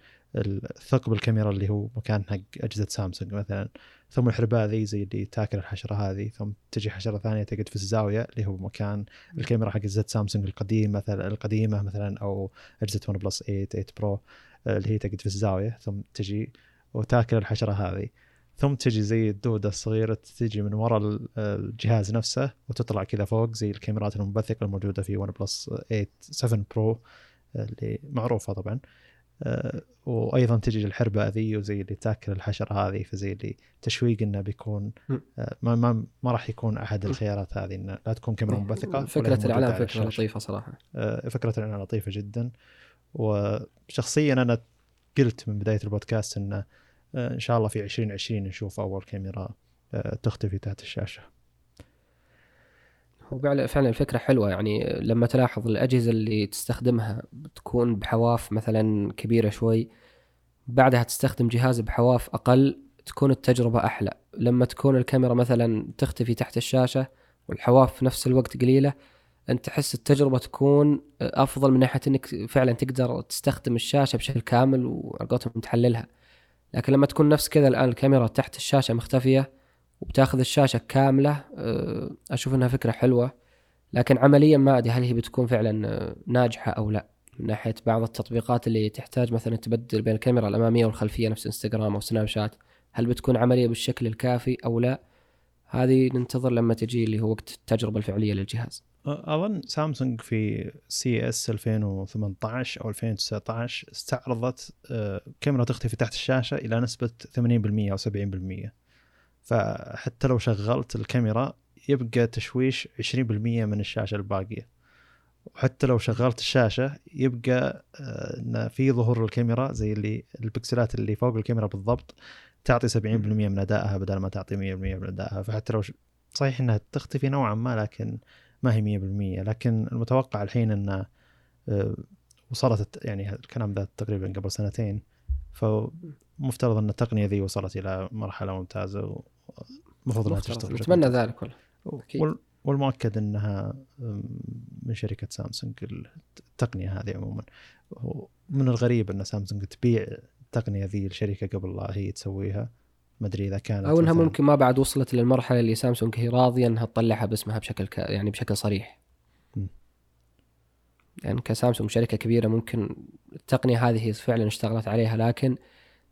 ثقب الكاميرا اللي هو مكان حق أجهزة سامسونج مثلا. ثم الحرباء ذي زي اللي تاكل الحشرة هذه ثم تجي حشرة ثانية تقعد في الزاوية اللي هو مكان الكاميرا حق أجهزة سامسونج القديم مثلا القديمة مثلا أو أجهزة ون بلس 8 8 Pro اللي هي تقعد في الزاوية ثم تجي وتاكل الحشرة هذه. ثم تجي زي الدودة الصغيرة تجي من وراء الجهاز نفسه وتطلع كذا فوق زي الكاميرات المنبثقة الموجودة في ون بلس 8 7 Pro اللي معروفة طبعا. آه، وأيضا تجي الحربه ذي وزي اللي تاكل الحشرة هذه فزي اللي تشويق إنه بيكون آه، ما ما, ما راح يكون أحد الخيارات هذه إنه لا تكون كاميرا منبثقة فكرة الإعلان فكرة لطيفة صراحة. آه، فكرة الإعلان لطيفة جدا. وشخصيا أنا قلت من بداية البودكاست إنه إن شاء الله في 2020 نشوف أول كاميرا تختفي تحت الشاشة. وفعلا فعلا الفكرة حلوة يعني لما تلاحظ الأجهزة اللي تستخدمها بتكون بحواف مثلا كبيرة شوي بعدها تستخدم جهاز بحواف أقل تكون التجربة أحلى. لما تكون الكاميرا مثلا تختفي تحت الشاشة والحواف في نفس الوقت قليلة أنت تحس التجربة تكون أفضل من ناحية أنك فعلا تقدر تستخدم الشاشة بشكل كامل وعلى تحللها. لكن لما تكون نفس كذا الآن الكاميرا تحت الشاشة مختفية وبتاخذ الشاشة كاملة آه، أشوف إنها فكرة حلوة. لكن عمليا ما أدري هل هي بتكون فعلا آه، ناجحة أو لا. من ناحية بعض التطبيقات اللي تحتاج مثلا تبدل بين الكاميرا الأمامية والخلفية نفس إنستغرام أو سناب شات هل بتكون عملية بالشكل الكافي أو لا؟ هذه ننتظر لما تجي اللي هو وقت التجربة الفعلية للجهاز. أظن سامسونج في CES 2018 أو 2019 استعرضت آه، كاميرا تختفي تحت الشاشة إلى نسبة 80% أو 70% فحتى لو شغلت الكاميرا يبقى تشويش 20% من الشاشة الباقية وحتى لو شغلت الشاشة يبقى آه، إن في ظهور الكاميرا زي اللي البكسلات اللي فوق الكاميرا بالضبط تعطي 70% من أدائها بدل ما تعطي 100% من أدائها فحتى لو. صحيح إنها تختفي نوعا ما لكن ما هي 100% لكن المتوقع الحين إن آه، وصلت يعني الكلام ذا تقريبا قبل سنتين فمفترض إن التقنية ذي وصلت إلى مرحلة ممتازة ومفروض إنها تشتغل نتمنى ذلك والله. والمؤكد إنها من شركة سامسونج التقنية هذه عموما. من الغريب إن سامسونج تبيع التقنية ذي الشركة قبل لا هي تسويها. ما أدري إذا كانت أو إنها ممكن ما بعد وصلت للمرحلة اللي سامسونج هي راضية إنها تطلعها باسمها بشكل ك... يعني بشكل صريح. م. يعني كسامسونج شركة كبيرة ممكن التقنية هذه هي فعلا اشتغلت عليها لكن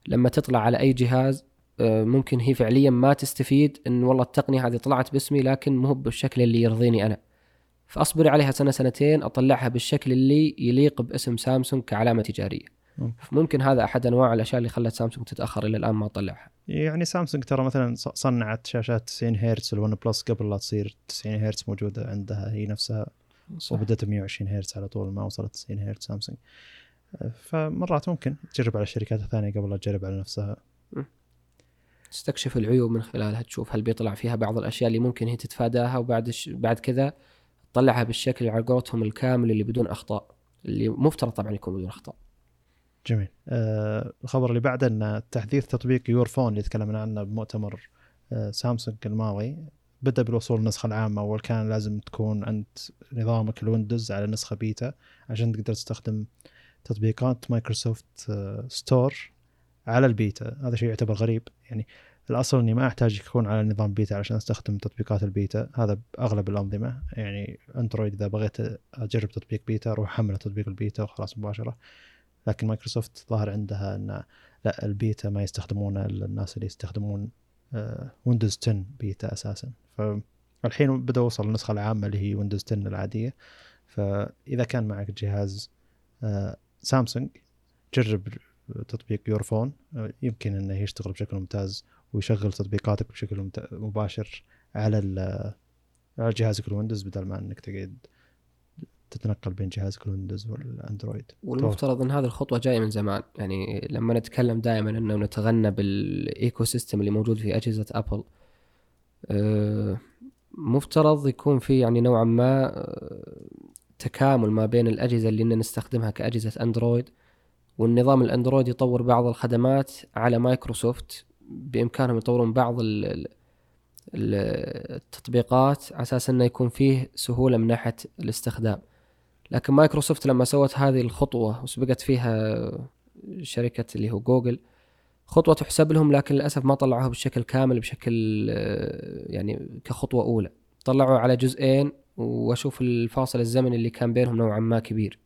لما تطلع على أي جهاز آه، ممكن هي فعليا ما تستفيد إن والله التقنية هذه طلعت باسمي لكن مو بالشكل اللي يرضيني أنا. فأصبر عليها سنة سنتين أطلعها بالشكل اللي يليق باسم سامسونج كعلامة تجارية. ممكن هذا أحد أنواع الأشياء اللي خلت سامسونج تتأخر إلى الآن ما طلعها يعني سامسونج ترى مثلا صنعت شاشات 90 هرتز الون بلس قبل لا تصير 90 هرتز موجودة عندها هي نفسها صح. وبدأت 120 هرتز على طول ما وصلت 90 هرتز سامسونج. فمرات ممكن تجرب على الشركات الثانية قبل لا تجرب على نفسها. تستكشف العيوب من خلالها تشوف هل بيطلع فيها بعض الأشياء اللي ممكن هي تتفاداها وبعد ش... بعد كذا تطلعها بالشكل على قولتهم الكامل اللي بدون أخطاء اللي مفترض طبعا يكون بدون أخطاء. جميل. آه الخبر اللي بعده إن تحديث تطبيق يور فون اللي تكلمنا عنه بمؤتمر آه سامسونج الماضي بدأ بالوصول النسخه العامه أول كان لازم تكون عند نظامك الويندوز على نسخة بيتا عشان تقدر تستخدم تطبيقات مايكروسوفت آه store على البيتا. هذا شيء يعتبر غريب. يعني الأصل إني ما أحتاج يكون على نظام بيتا عشان أستخدم تطبيقات البيتا. هذا بأغلب الأنظمة. يعني أندرويد إذا بغيت أجرب تطبيق بيتا أروح أحمل تطبيق البيتا وخلاص مباشرة. لكن مايكروسوفت ظهر عندها أن لا البيتا ما يستخدمونه إلا الناس اللي يستخدمون ويندوز 10 بيتا أساسا. فالحين بدا وصل النسخه العامة اللي هي ويندوز 10 العادية. فاذا كان معك جهاز سامسونج جرب تطبيق Your Phone يمكن إنه يشتغل بشكل ممتاز ويشغل تطبيقاتك بشكل مباشر على على جهازك الويندوز بدل ما إنك تقعد تتنقل بين جهازك الويندوز والأندرويد. والمفترض إن هذه الخطوة جاية من زمان. يعني لما نتكلم دائما إنه نتغنى بال ecosystem اللي موجود في أجهزة أبل آه، مفترض يكون في يعني نوعا ما آه، تكامل ما بين الأجهزة اللي نستخدمها كأجهزة أندرويد والنظام الأندرويد يطور بعض الخدمات على مايكروسوفت. بإمكانهم يطورون بعض التطبيقات على أساس إنه يكون فيه سهولة من ناحية الاستخدام. لكن مايكروسوفت لما سوت هذه الخطوة وسبقت فيها شركة اللي هو جوجل خطوة تحسب لهم لكن للأسف ما طلعوها بشكل كامل بشكل يعني كخطوة أولى. طلعوا على جزئين وأشوف الفاصل الزمني اللي كان بينهم نوعا ما كبير.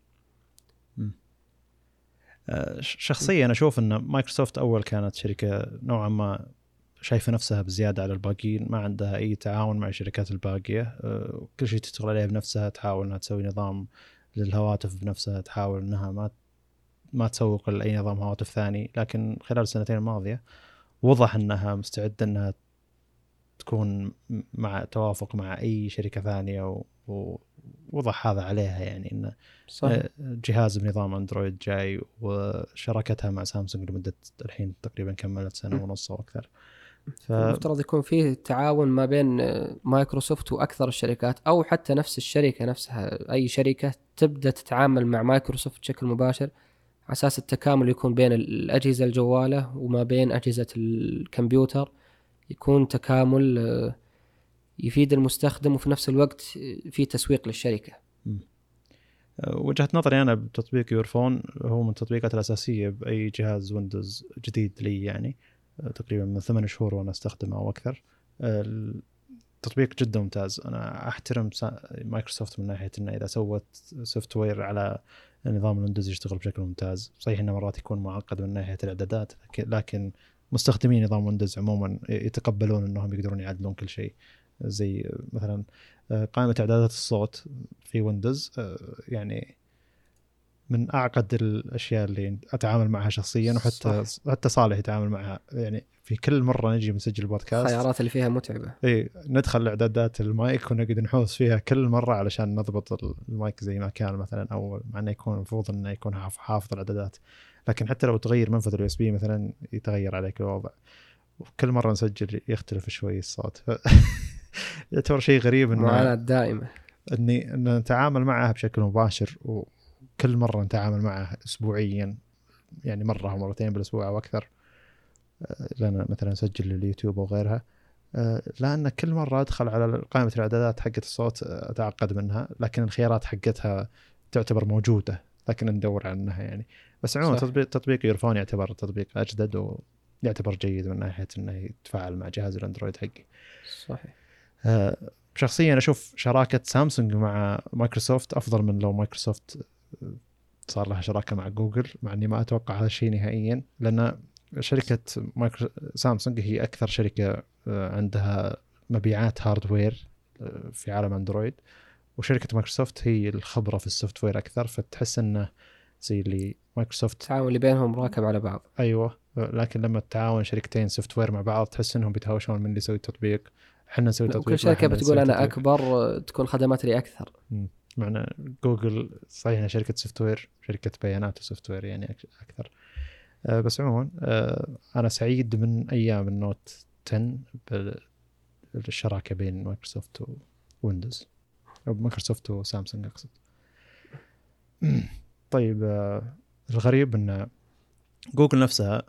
آه، شخصيا أشوف إن مايكروسوفت أول كانت شركة نوعا ما شايفة نفسها بزيادة على الباقيين ما عندها أي تعاون مع الشركات الباقية آه، كل شيء تشتغل عليه بنفسها تحاول إنها تسوي نظام للهواتف بنفسها تحاول إنها ما ما تسوق لأي نظام هواتف ثاني لكن خلال السنتين الماضية وضح إنها مستعدة إنها تكون مع توافق مع أي شركة ثانية ووضح هذا عليها يعني انه صحيح. جهاز بنظام أندرويد جاي وشراكتها مع سامسونج لمدة الحين تقريبا كملت سنة ونص أو أكثر ف... المفترض يكون فيه تعاون ما بين مايكروسوفت وأكثر الشركات أو حتى نفس الشركة نفسها أي شركة تبدأ تتعامل مع مايكروسوفت بشكل مباشر على أساس التكامل يكون بين الأجهزة الجوالة وما بين أجهزة الكمبيوتر يكون تكامل آه، يفيد المستخدم وفي نفس الوقت في تسويق للشركة. آه، وجهة نظري أنا بتطبيق يورفون هو من التطبيقات الأساسية بأي جهاز ويندوز جديد لي يعني تقريبا من ثمان شهور وأنا أستخدمه أو أكثر. التطبيق جدا ممتاز. أنا أحترم مايكروسوفت من ناحية إنه إذا سوت software على نظام الويندوز يشتغل بشكل ممتاز. صحيح إنه مرات يكون معقد من ناحية الإعدادات لكن مستخدمين نظام ويندوز عموما يتقبلون إنهم يقدرون يعدلون كل شيء. زي مثلا آه، قائمة إعدادات الصوت في ويندوز آه، يعني من أعقد الأشياء اللي أتعامل معها شخصيا وحتى صح. حتى صالح يتعامل معها. يعني في كل مرة نجي نسجل بودكاست الخيارات اللي فيها متعبة. إي ندخل إعدادات المايك ونقعد نحوس فيها كل مرة علشان نضبط المايك زي ما كان مثلا أو مع إنه يكون المفروض إنه يكون حافظ الإعدادات. لكن حتى لو تغير منفذ ال USB مثلا يتغير عليك الوضع. وكل مرة نسجل يختلف شوي الصوت. يعتبر شيء غريب إنه معاناة دائمة. إني ان نتعامل معها بشكل مباشر وكل مرة نتعامل معها اسبوعيا يعني مرة أو مرتين بالأسبوع أو أكثر آه، لنا مثلا نسجل لليوتيوب أو غيرها آه، لأن كل مرة أدخل على قائمة الإعدادات حقت الصوت آه، أتعقد منها لكن الخيارات حقتها تعتبر موجودة لكن ندور عنها يعني بس عموما تطبيق تطبيق Your Phone يعتبر تطبيق أجدد ويعتبر جيد من ناحية إنه يتفاعل مع جهاز الأندرويد حقي. صحيح. آه شخصيا أشوف شراكة سامسونج مع مايكروسوفت أفضل من لو مايكروسوفت صار لها شراكة مع جوجل مع إني ما أتوقع هذا الشيء نهائيا لأن شركة مايكرو سامسونج هي أكثر شركة آه، عندها مبيعات hardware آه، في عالم أندرويد. وشركة مايكروسوفت هي الخبرة في ال software أكثر فتحس إنه زي اللي مايكروسوفت التعاون اللي بينهم راكب على بعض. أيوه. لكن لما تتعاون شركتين software مع بعض تحس إنهم بيتهاوشون من اللي يسوي التطبيق. إحنا نسوي تطبيق كل شركه بتقول أنا أكبر تكون خدمات لي أكثر. معنى جوجل صحيح انها شركة software شركة بيانات و software يعني أكثر. أه بس عموما أه أنا سعيد من أيام النوت 10 بالشراكة بين مايكروسوفت وويندوز أو مايكروسوفت وسامسونج أقصد. طيب أه الغريب إن جوجل نفسها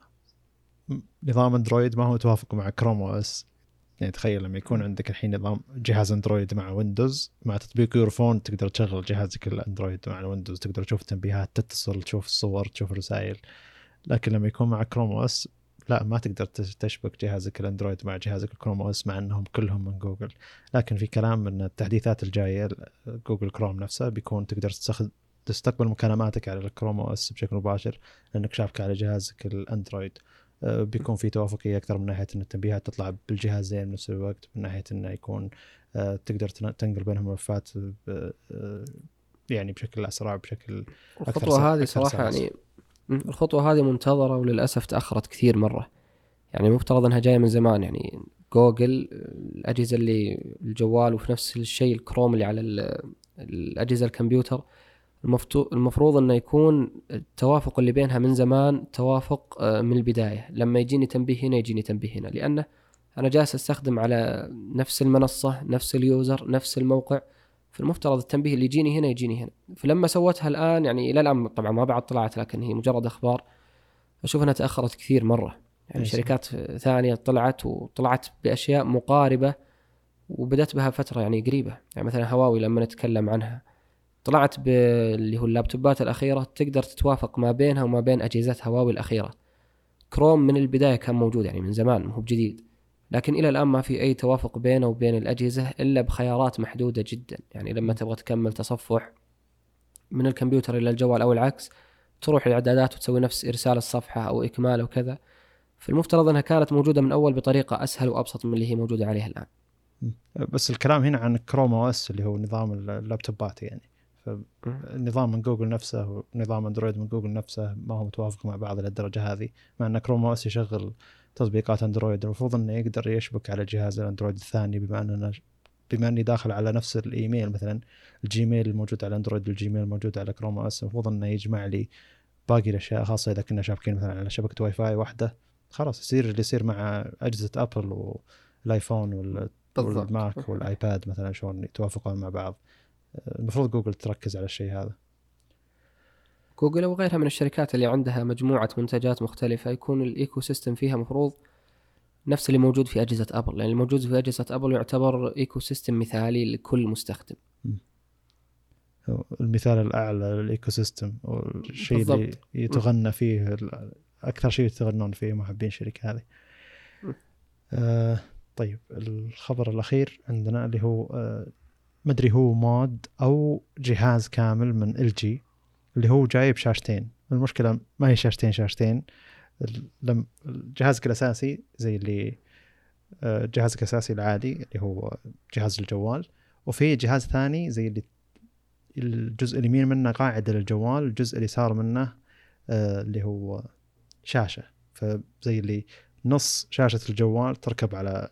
نظام أندرويد ما هو متوافق مع Chrome OS يعني تخيل لما يكون عندك الحين نظام جهاز اندرويد مع ويندوز مع تطبيق Your Phone تقدر تشغل جهازك الاندرويد مع الويندوز تقدر تشوف تنبيهات تتصل تشوف الصور تشوف الرسائل. لكن لما يكون مع Chrome OS لا ما تقدر تشبك جهازك الاندرويد مع جهازك ال Chrome OS مع إنهم كلهم من جوجل. لكن في كلام إن التحديثات الجاية جوجل كروم نفسه بيكون تقدر تستخدم تستقبل مكالماتك على ال Chrome OS بشكل مباشر لأنك شابك على جهازك الاندرويد. بيكون في توافقية أكثر من ناحية إن التنبيهات تطلع بالجهازين بنفس الوقت من ناحية إنه يكون آه، تقدر تنقل بينهم ملفات آه، يعني بشكل أسرع بشكل الخطوة هذه صراحة يعني الخطوة هذه منتظرة وللأسف تأخرت كثير مرة. يعني مفترض إنها جاية من زمان يعني جوجل الأجهزة اللي الجوال وفي نفس الشيء الكروم اللي على الأجهزة الكمبيوتر المفروض إنه يكون التوافق اللي بينها من زمان توافق آه، من البداية. لما يجيني تنبيه هنا يجيني تنبيه هنا. لأنه أنا جالس أستخدم على نفس المنصة نفس ال user نفس الموقع. فالمفترض التنبيه اللي يجيني هنا يجيني هنا. فلما سوتها الآن يعني إلى الآن طبعا ما بعد طلعت لكن هي مجرد أخبار. أشوف إنها تأخرت كثير مرة. يعني شركات ثانية طلعت وطلعت بأشياء مقاربة وبدأت بها فترة يعني قريبة. يعني مثلا هواوي لما نتكلم عنها. طلعت باللي هو اللابتوبات الأخيرة تقدر تتوافق ما بينها وما بين أجهزة هواوي الأخيرة. كروم من البداية كان موجود يعني من زمان مو بجديد. لكن إلى الآن ما في أي توافق بينه وبين الأجهزة إلا بخيارات محدودة جدا. يعني لما تبغى تكمل تصفح من الكمبيوتر إلى الجوال أو العكس تروح الإعدادات وتسوي نفس إرسال الصفحة أو إكمال وكذا فالمفترض أنها كانت موجودة من أول بطريقة أسهل وأبسط من اللي هي موجودة عليها الآن. بس الكلام هنا عن Chrome OS اللي هو نظام اللابتوبات يعني. فالنظام من جوجل نفسه ونظام أندرويد من جوجل نفسه ما هو متوافق مع بعض للدرجة هذه مع أن Chrome OS يشغل تطبيقات أندرويد. المفروض إنه يقدر يشبك على جهاز الأندرويد الثاني بما اننا بما أني داخل على نفس الإيميل مثلا الجيميل الموجود على أندرويد والجيميل الموجود على Chrome OS المفروض إنه يجمع لي باقي الأشياء خاصة إذا كنا شابكين مثلا على شبكة واي فاي واحدة. خلاص يصير اللي يصير مع أجهزة ابل والآيفون والماك والآيباد مثلا شلون يتوافقون مع بعض. المفروض جوجل تركز على الشيء هذا. جوجل أو غيرها من الشركات اللي عندها مجموعة منتجات مختلفة يكون ال ecosystem فيها مفروض نفس اللي موجود في أجهزة أبل. لأن الموجود في أجهزة أبل يعتبر ecosystem مثالي لكل مستخدم. المثال الأعلى لل ecosystem والشيء اللي يتغنى فيه أكثر شيء يتغنون فيه محبين الشركة هذه. آه طيب الخبر الأخير عندنا اللي هو آه مدري هو mod أو جهاز كامل من LG اللي هو جايب شاشتين المشكلة ما هي شاشتين شاشتين. لم جهازك الأساسي زي اللي آه، جهازك الأساسي العادي اللي هو جهاز الجوال. وفي جهاز ثاني زي اللي الجزء اليمين منه قاعدة للجوال الجزء اليسار منه آه، اللي هو شاشة. فزي اللي نص شاشة الجوال تركب على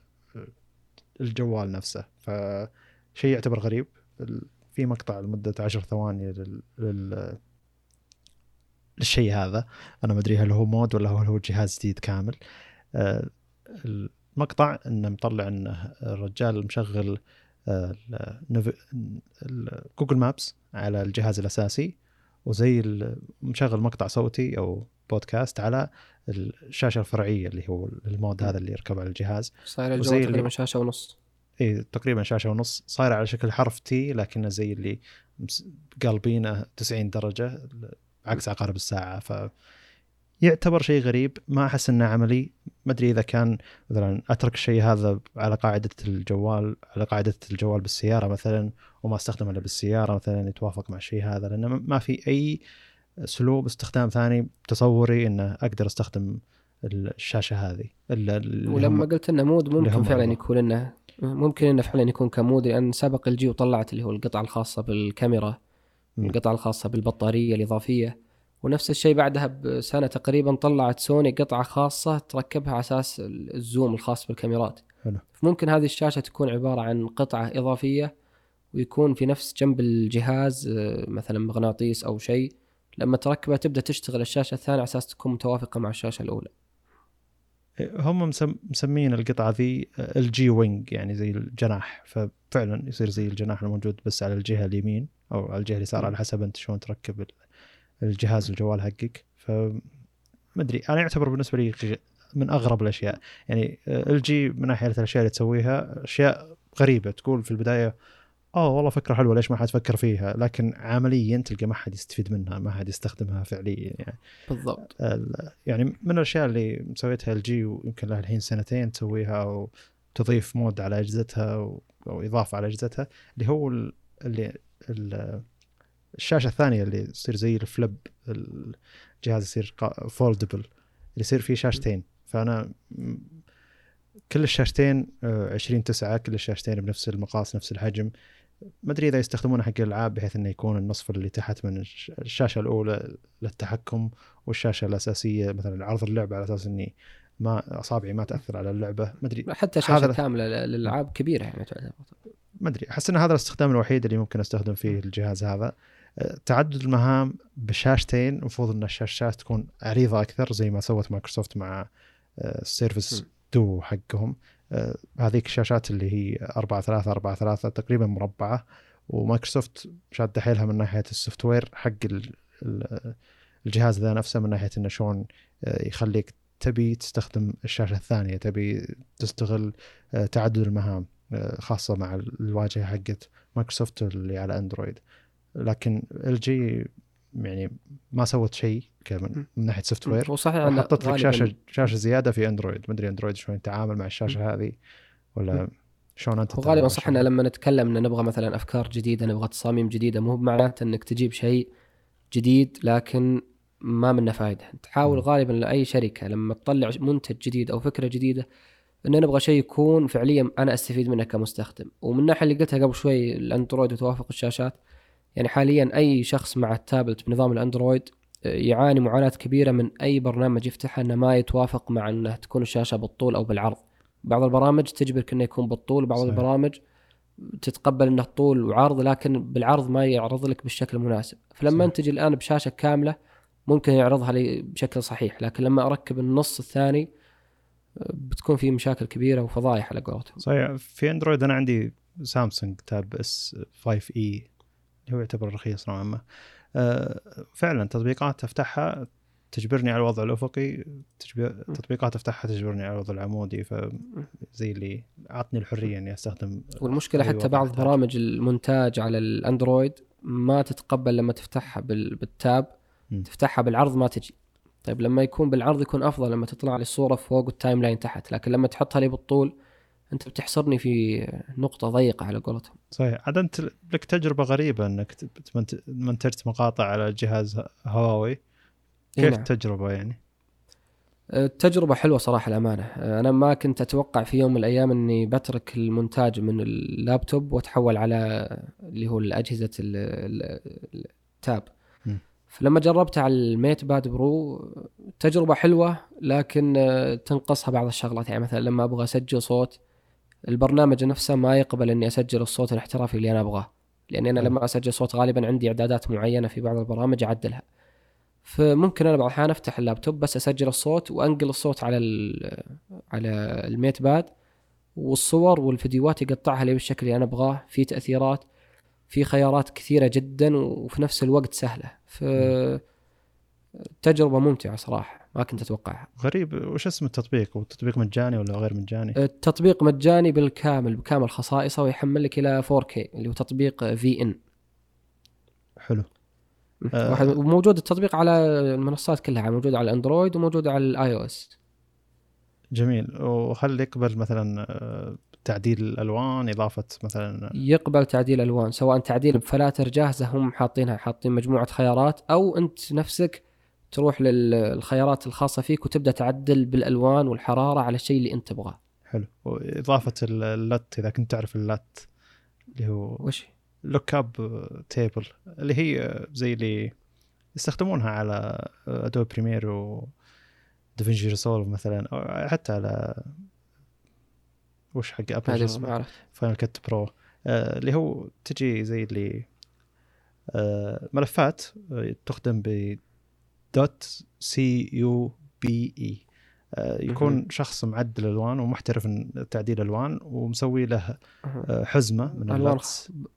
الجوال نفسه. فشيء يعتبر غريب. في مقطع لمدة عشر ثواني لل... للشيء هذا. أنا ما أدري هل هو mod ولا هل هو جهاز جديد كامل. آه، المقطع إنه مطلع انه الرجال مشغل آه، Google Maps على الجهاز الأساسي وزي مشغل مقطع صوتي أو بودكاست على الشاشة الفرعية اللي هو ال mod هذا اللي يركب على الجهاز. صاير تقريبا شاشة ونص. اي تقريبا شاشة ونص صاير على شكل حرف T لكنه زي اللي قلبينه 90 درجة عكس عقارب الساعة. ف يعتبر شيء غريب. ما أحس إنه عملي. ما أدري إذا كان مثلا أترك الشيء هذا على قاعدة الجوال على قاعدة الجوال بالسيارة مثلا وما أستخدمه إلا بالسيارة مثلا يتوافق مع الشيء هذا. لأنه ما في أي اسلوب استخدام ثاني تصوري إنه أقدر أستخدم الشاشة هذه. ولما قلت إنه mod ممكن فعلا يكون إنه ممكن إنه فعلا يكون ك mod لأن سبق LG وطلعت اللي هو القطعة الخاصة بالكاميرا القطعة الخاصة بالبطارية الإضافية. ونفس الشيء بعدها بسنة تقريبا طلعت سوني قطعة خاصة تركبها على أساس ال zoom الخاص بالكاميرات. حلو. ممكن هذه الشاشة تكون عبارة عن قطعة إضافية ويكون في نفس جنب الجهاز آه، مثلا مغناطيس أو شيء. لما تركبها تبدأ تشتغل الشاشة الثانية على أساس تكون متوافقة مع الشاشة الأولى. هم مسمين القطعة ذي LG Wing يعني زي الجناح. ففعلا يصير زي الجناح الموجود بس على الجهة اليمين أو على الجهة اليسار على حسب أنت شلون تركب الجهاز الجوال حقك. ف ما أدري أنا اعتبر بالنسبة لي من أغرب الأشياء. يعني LG من ناحية الأشياء اللي تسويها أشياء غريبة. تقول في البداية آه والله فكرة حلوة ليش ما حد فكر فيها؟ لكن عمليا تلقى ما حد يستفيد منها ما حد يستخدمها فعليا يعني. بالضبط. يعني من الأشياء اللي مسويتها LG ويمكن لها الحين سنتين تسويها أو تضيف mod على أجهزتها أو إضافة على أجهزتها اللي هو اللي الشاشة الثانية اللي تصير زي ال flip الجهاز يصير foldable اللي يصير فيه شاشتين. فأنا كل الشاشتين 20 آه، 9 كل الشاشتين بنفس المقاس نفس الحجم. ما أدري إذا يستخدمونه حق الألعاب بحيث إنه يكون النصف اللي تحت من الشاشة الأولى للتحكم والشاشة الأساسية مثلا عرض اللعبة على أساس إني ما أصابعي ما تأثر على اللعبة. ما أدري حتى شاشة كاملة للألعاب كبيرة يعني ما أدري أحس إن هذا الاستخدام الوحيد اللي ممكن أستخدم فيه الجهاز هذا. أه، تعدد المهام بشاشتين المفروض إن الشاشات تكون عريضه أكثر زي ما سوت مايكروسوفت مع ال Surface Duo حقهم. آه، هذيك الشاشات اللي هي 4 3 4 3 تقريبا مربعة ومايكروسوفت شادة حيلها من ناحية ال software حق الجهاز ذا نفسه من ناحية إنه شلون آه، يخليك تبي تستخدم الشاشة الثانية تبي تستغل آه، تعدد المهام خاصة مع الواجهة حقت مايكروسوفت اللي على أندرويد. لكن LG يعني ما سوت شيء. من, من ناحية software وصحيح حطت لك شاشة شاشة زيادة في اندرويد ما أدري اندرويد شلون يتعامل مع الشاشة هذه ولا شلون أنت وغالبا صح إن لما نتكلم إن نبغى مثلا أفكار جديدة نبغى تصاميم جديدة مو بمعناته إنك تجيب شيء جديد لكن ما منه فائده تحاول. غالبا لأي شركة لما تطلع منتج جديد أو فكرة جديدة إن نبغى شيء يكون فعليا أنا أستفيد منه كمستخدم. ومن الناحيه اللي قلتها قبل شوي الأندرويد وتوافق الشاشات. يعني حاليا أي شخص مع التابلت بنظام الأندرويد يعاني معاناة كبيرة من أي برنامج يفتحه أنه ما يتوافق مع أنه تكون الشاشة بالطول أو بالعرض. بعض البرامج تجبرك أنه يكون بالطول وبعض صحيح. البرامج تتقبل أنه طول وعرض لكن بالعرض ما يعرض لك بالشكل المناسب. فلما صحيح. أنت تجي الآن بشاشة كاملة ممكن يعرضها لي بشكل صحيح لكن لما أركب النص الثاني آه، بتكون في مشاكل كبيرة وفضايح على قولتهم. صحيح. في أندرويد أنا عندي سامسونج Tab S5e اللي هو يعتبر رخيص نوعا ما. فعلا تطبيقات افتحها تجبرني على الوضع الأفقي تطبيقات افتحها تجبرني على الوضع العمودي فزي اللي اعطني الحرية إني أستخدم والمشكلة حتى بعض برامج المونتاج على الأندرويد ما تتقبل لما تفتحها بال tab م. تفتحها بالعرض ما تجي. طيب لما يكون بالعرض يكون أفضل لما تطلع لي الصورة فوق وال timeline تحت لكن لما تحطها لي بالطول أنت بتحصرني في نقطة ضيقة على قولتهم. صحيح. عاد أنت لك تجربة غريبة إنك منتجت مقاطع على جهاز هواوي. كيف نعم. التجربه يعني؟ التجربة حلوة صراحة الأمانة. أنا ما كنت أتوقع في يوم من الأيام أني بترك المونتاج من اللابتوب وأتحول على اللي هو الأجهزة ال tab. فلما جربتها على ال MatePad Pro تجربة حلوة لكن تنقصها بعض الشغلات. يعني مثلا لما أبغى أسجل صوت البرنامج نفسه ما يقبل أني أسجل الصوت الاحترافي اللي أنا أبغاه لأني أنا لما أسجل صوت غالبا عندي إعدادات معينة في بعض البرامج أعدلها. فممكن أنا بعض الأحيان أفتح اللابتوب بس أسجل الصوت وأنقل الصوت على على الميت باد والصور والفيديوهات يقطعها لي بالشكل اللي أنا أبغاه. في تأثيرات في خيارات كثيرة جدا وفي نفس الوقت سهلة. ف تجربة ممتعة صراحة. ما كنت أتوقعها. غريب وش اسم التطبيق؟ هو التطبيق مجاني ولا غير مجاني؟ التطبيق مجاني بالكامل بكامل خصائصه ويحمل لك إلى 4K اللي هو تطبيق VN حلو. واحد وموجود التطبيق على المنصات كلها موجود على الاندرويد وموجود على ال iOS جميل. وهل يقبل مثلا تعديل الألوان إضافة مثلا؟ يقبل تعديل ألوان سواء تعديل بفلاتر جاهزة هم حاطينها حاطين مجموعة خيارات أو أنت نفسك تروح للخيارات الخاصة فيك وتبدأ تعدل بالألوان والحرارة على الشيء اللي أنت تبغاه. حلو. وإضافة ال LUT إذا كنت تعرف ال LUT اللي هو وش؟ look up table اللي هي زي اللي يستخدمونها على Adobe Premiere و DaVinci Resolve مثلا أو حتى على وش حق Apple Final Cut Pro اللي هو تجي زي اللي آه ملفات آه، تختم ب dot C U B E. آه، يكون شخص معدل الوان ومحترف تعديل الوان ومسوي له آه، حزمة من ألوان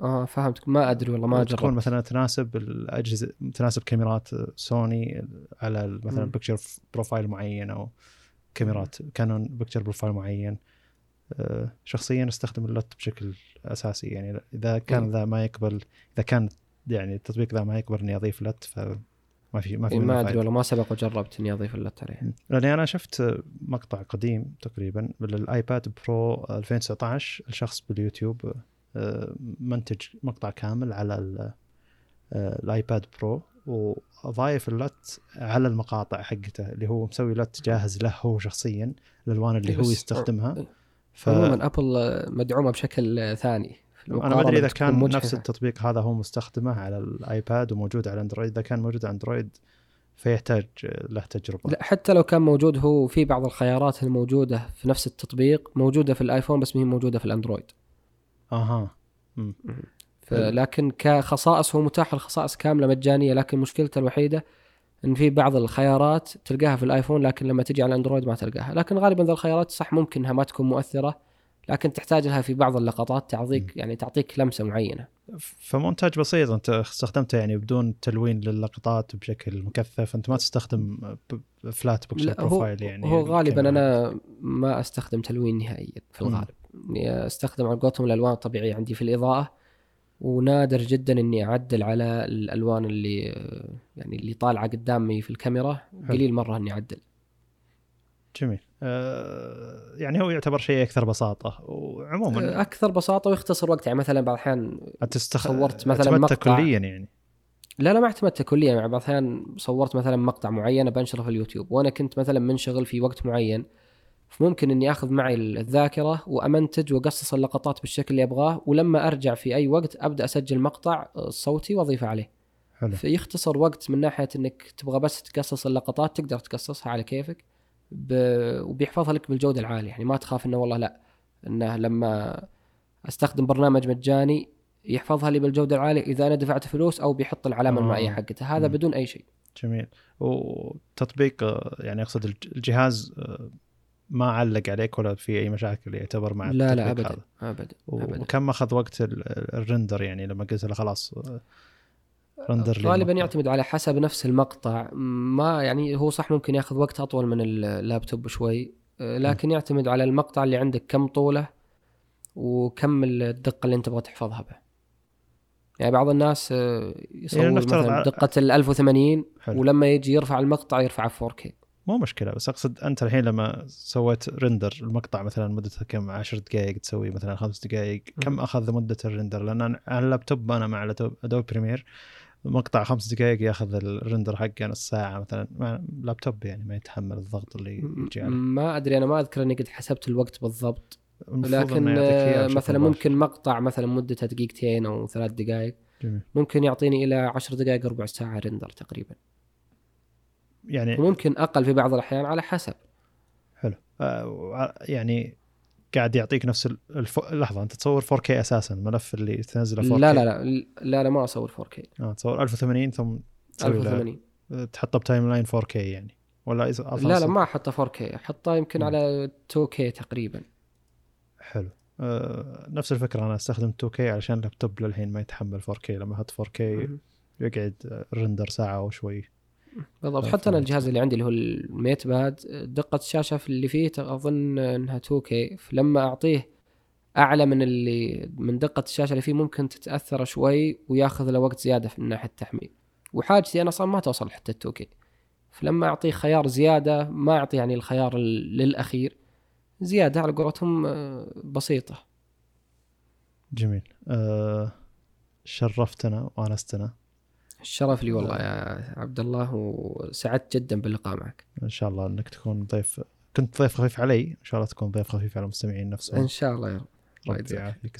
آه فهمتك. ما أدري والله ما جربت تكون مثلا تناسب الأجهزة تناسب كاميرات سوني على مثلا picture profile معين أو كاميرات كانون picture profile معين. آه، شخصيا أستخدم ال LUT بشكل أساسي. يعني إذا كان ذا ما يقبل إذا كان يعني التطبيق ذا ما يقبل إني أضيف LUT ف ما في ما في إيه، ما أدري والله ما سبق وجربت إني أضيف ال LUT عليه لأني أنا شفت مقطع قديم تقريبا بال iPad Pro 2019 الشخص باليوتيوب آه، منتج مقطع كامل على آه، ال iPad Pro وضايف ال LUT على المقاطع حقته اللي هو مسوي LUT جاهز له هو شخصيا الالوان اللي هو يستخدمها. ف... عموما ابل مدعومة بشكل ثاني. أنا ما أدري إذا كان. نفس التطبيق هذا هو مستخدمه على الآيباد وموجود على أندرويد. إذا كان موجود على أندرويد فيحتاج له تجربة. لا حتى لو كان موجود هو في بعض الخيارات الموجودة في نفس التطبيق موجودة في الآيفون بس ما هي موجودة في الأندرويد. أها. لكن كخصائص هو متاح الخصائص كاملة مجانية لكن مشكلته الوحيدة إن في بعض الخيارات تلقاها في الآيفون لكن لما تجي على الاندرويد ما تلقاها. لكن غالبا ذا الخيارات صح ممكن إنها ما تكون مؤثرة. لكن تحتاج لها في بعض اللقطات تعطيك يعني تعطيك لمسة معينة. فمونتاج بسيط انت استخدمته يعني بدون تلوين للقطات بشكل مكثف انت ما تستخدم flat picture profile يعني هو غالبا أنا ما أستخدم تلوين نهائيا في الغالب. اني أستخدم على قولتهم الألوان الطبيعية عندي في الإضاءة ونادر جدا إني أعدل على الألوان اللي يعني اللي طالعة قدامي في الكاميرا. قليل مرة إني أعدل. جميل آه يعني هو يعتبر شيء أكثر بصاطه وعموما آه، أكثر بساطة ويختصر وقت يعني مثلا بعض الأحيان تستخ... صورت مثلا مقطع كليا يعني لا لا ما اعتمدته كليا يعني بعض الأحيان صورت مثلا مقطع معين بنشره في اليوتيوب وأنا كنت مثلا منشغل في وقت معين فممكن إني أخذ معي الذاكرة وأمنتج وأقصص اللقطات بالشكل اللي أبغاه ولما أرجع في أي وقت أبدأ أسجل مقطع صوتي وأضيفه عليه. حلو. فيختصر وقت من ناحية إنك تبغى بس تقصص اللقطات تقدر تقصصها على كيفك. ب... وبيحفظها لك بالجودة العالية. يعني ما تخاف إنه والله لا إنه لما أستخدم برنامج مجاني يحفظها لي بالجودة العالية إذا أنا دفعت فلوس أو بيحط العلامة آه. المائية حقته هذا م. بدون أي شيء. جميل. وتطبيق يعني أقصد الجهاز آه، ما علق عليك ولا في أي مشاكل يعتبر مع لا لا ابدا ابدا وكم أخذ وقت ال render يعني لما قلت له خلاص آه، render غالبا يعتمد على حسب نفس المقطع. ما يعني هو صح ممكن ياخذ وقت أطول من اللابتوب شوي آه، لكن يعتمد على المقطع اللي عندك كم طولة وكم الدقة اللي أنت تبغى تحفظها به. يعني بعض الناس آه، يصور يعني مثلا دقة ال 1080 حلو. ولما يجي يرفع المقطع يرفعه 4K مو مشكلة بس أقصد أنت الحين لما سويت render المقطع مثلا مدته كم؟ 10 دقائق تسوي مثلا خمس دقائق كم أخذ مدة ال render لأن على اللابتوب أنا مع Adobe Premiere مقطع خمس دقائق ياخذ ال render حقه نص ساعه مثلا مع لابتوب يعني ما يتحمل الضغط اللي يجي عليه. ما أدري أنا ما أذكر إني قد حسبت الوقت بالضبط. لكن مثلا ممكن مقطع مثلا مدته دقيقتين أو ثلاث دقائق جميل. ممكن يعطيني إلى عشر دقائق ربع ساعة render تقريبا. يعني ممكن أقل في بعض الأحيان على حسب. حلو. آه يعني قاعد يعطيك نفس الف... لحظة أنت تصور 4K أساسا الملف اللي تنزله 4K لا لا لا لا لا ما أصور 4K آه تصور 1080 ثم 1080 تحطه ب timeline 4K يعني. ولا إذا لا لا ما احطه 4K احطه يمكن م. على 2K تقريبا. حلو. آه نفس الفكرة أنا أستخدم 2K علشان اللابتوب للحين ما يتحمل 4K لما أحط 4K م. يقعد render ساعة أو شوي. بالضبط. حتى أنا الجهاز اللي عندي اللي هو ال MatePad دقة الشاشة في اللي فيه أظن إنها 2K فلما أعطيه أعلى من اللي من دقة الشاشة اللي فيه ممكن تتأثر شوي وياخذ له وقت زيادة من ناحية التحميل. وحاجتي أنا أصلا ما توصل حتى 2K فلما أعطيه خيار زيادة ما اعطي يعني الخيار للأخير زيادة على قولتهم آه، بسيطة. جميل. أه شرفتنا وأنستنا. الشرف لي والله يا عبد الله وسعدت جدا باللقاء معك. إن شاء الله إنك تكون ضيف كنت ضيف خفيف علي إن شاء الله تكون ضيف خفيف على المستمعين نفسهم. إن شاء الله يا رب. يعافيك.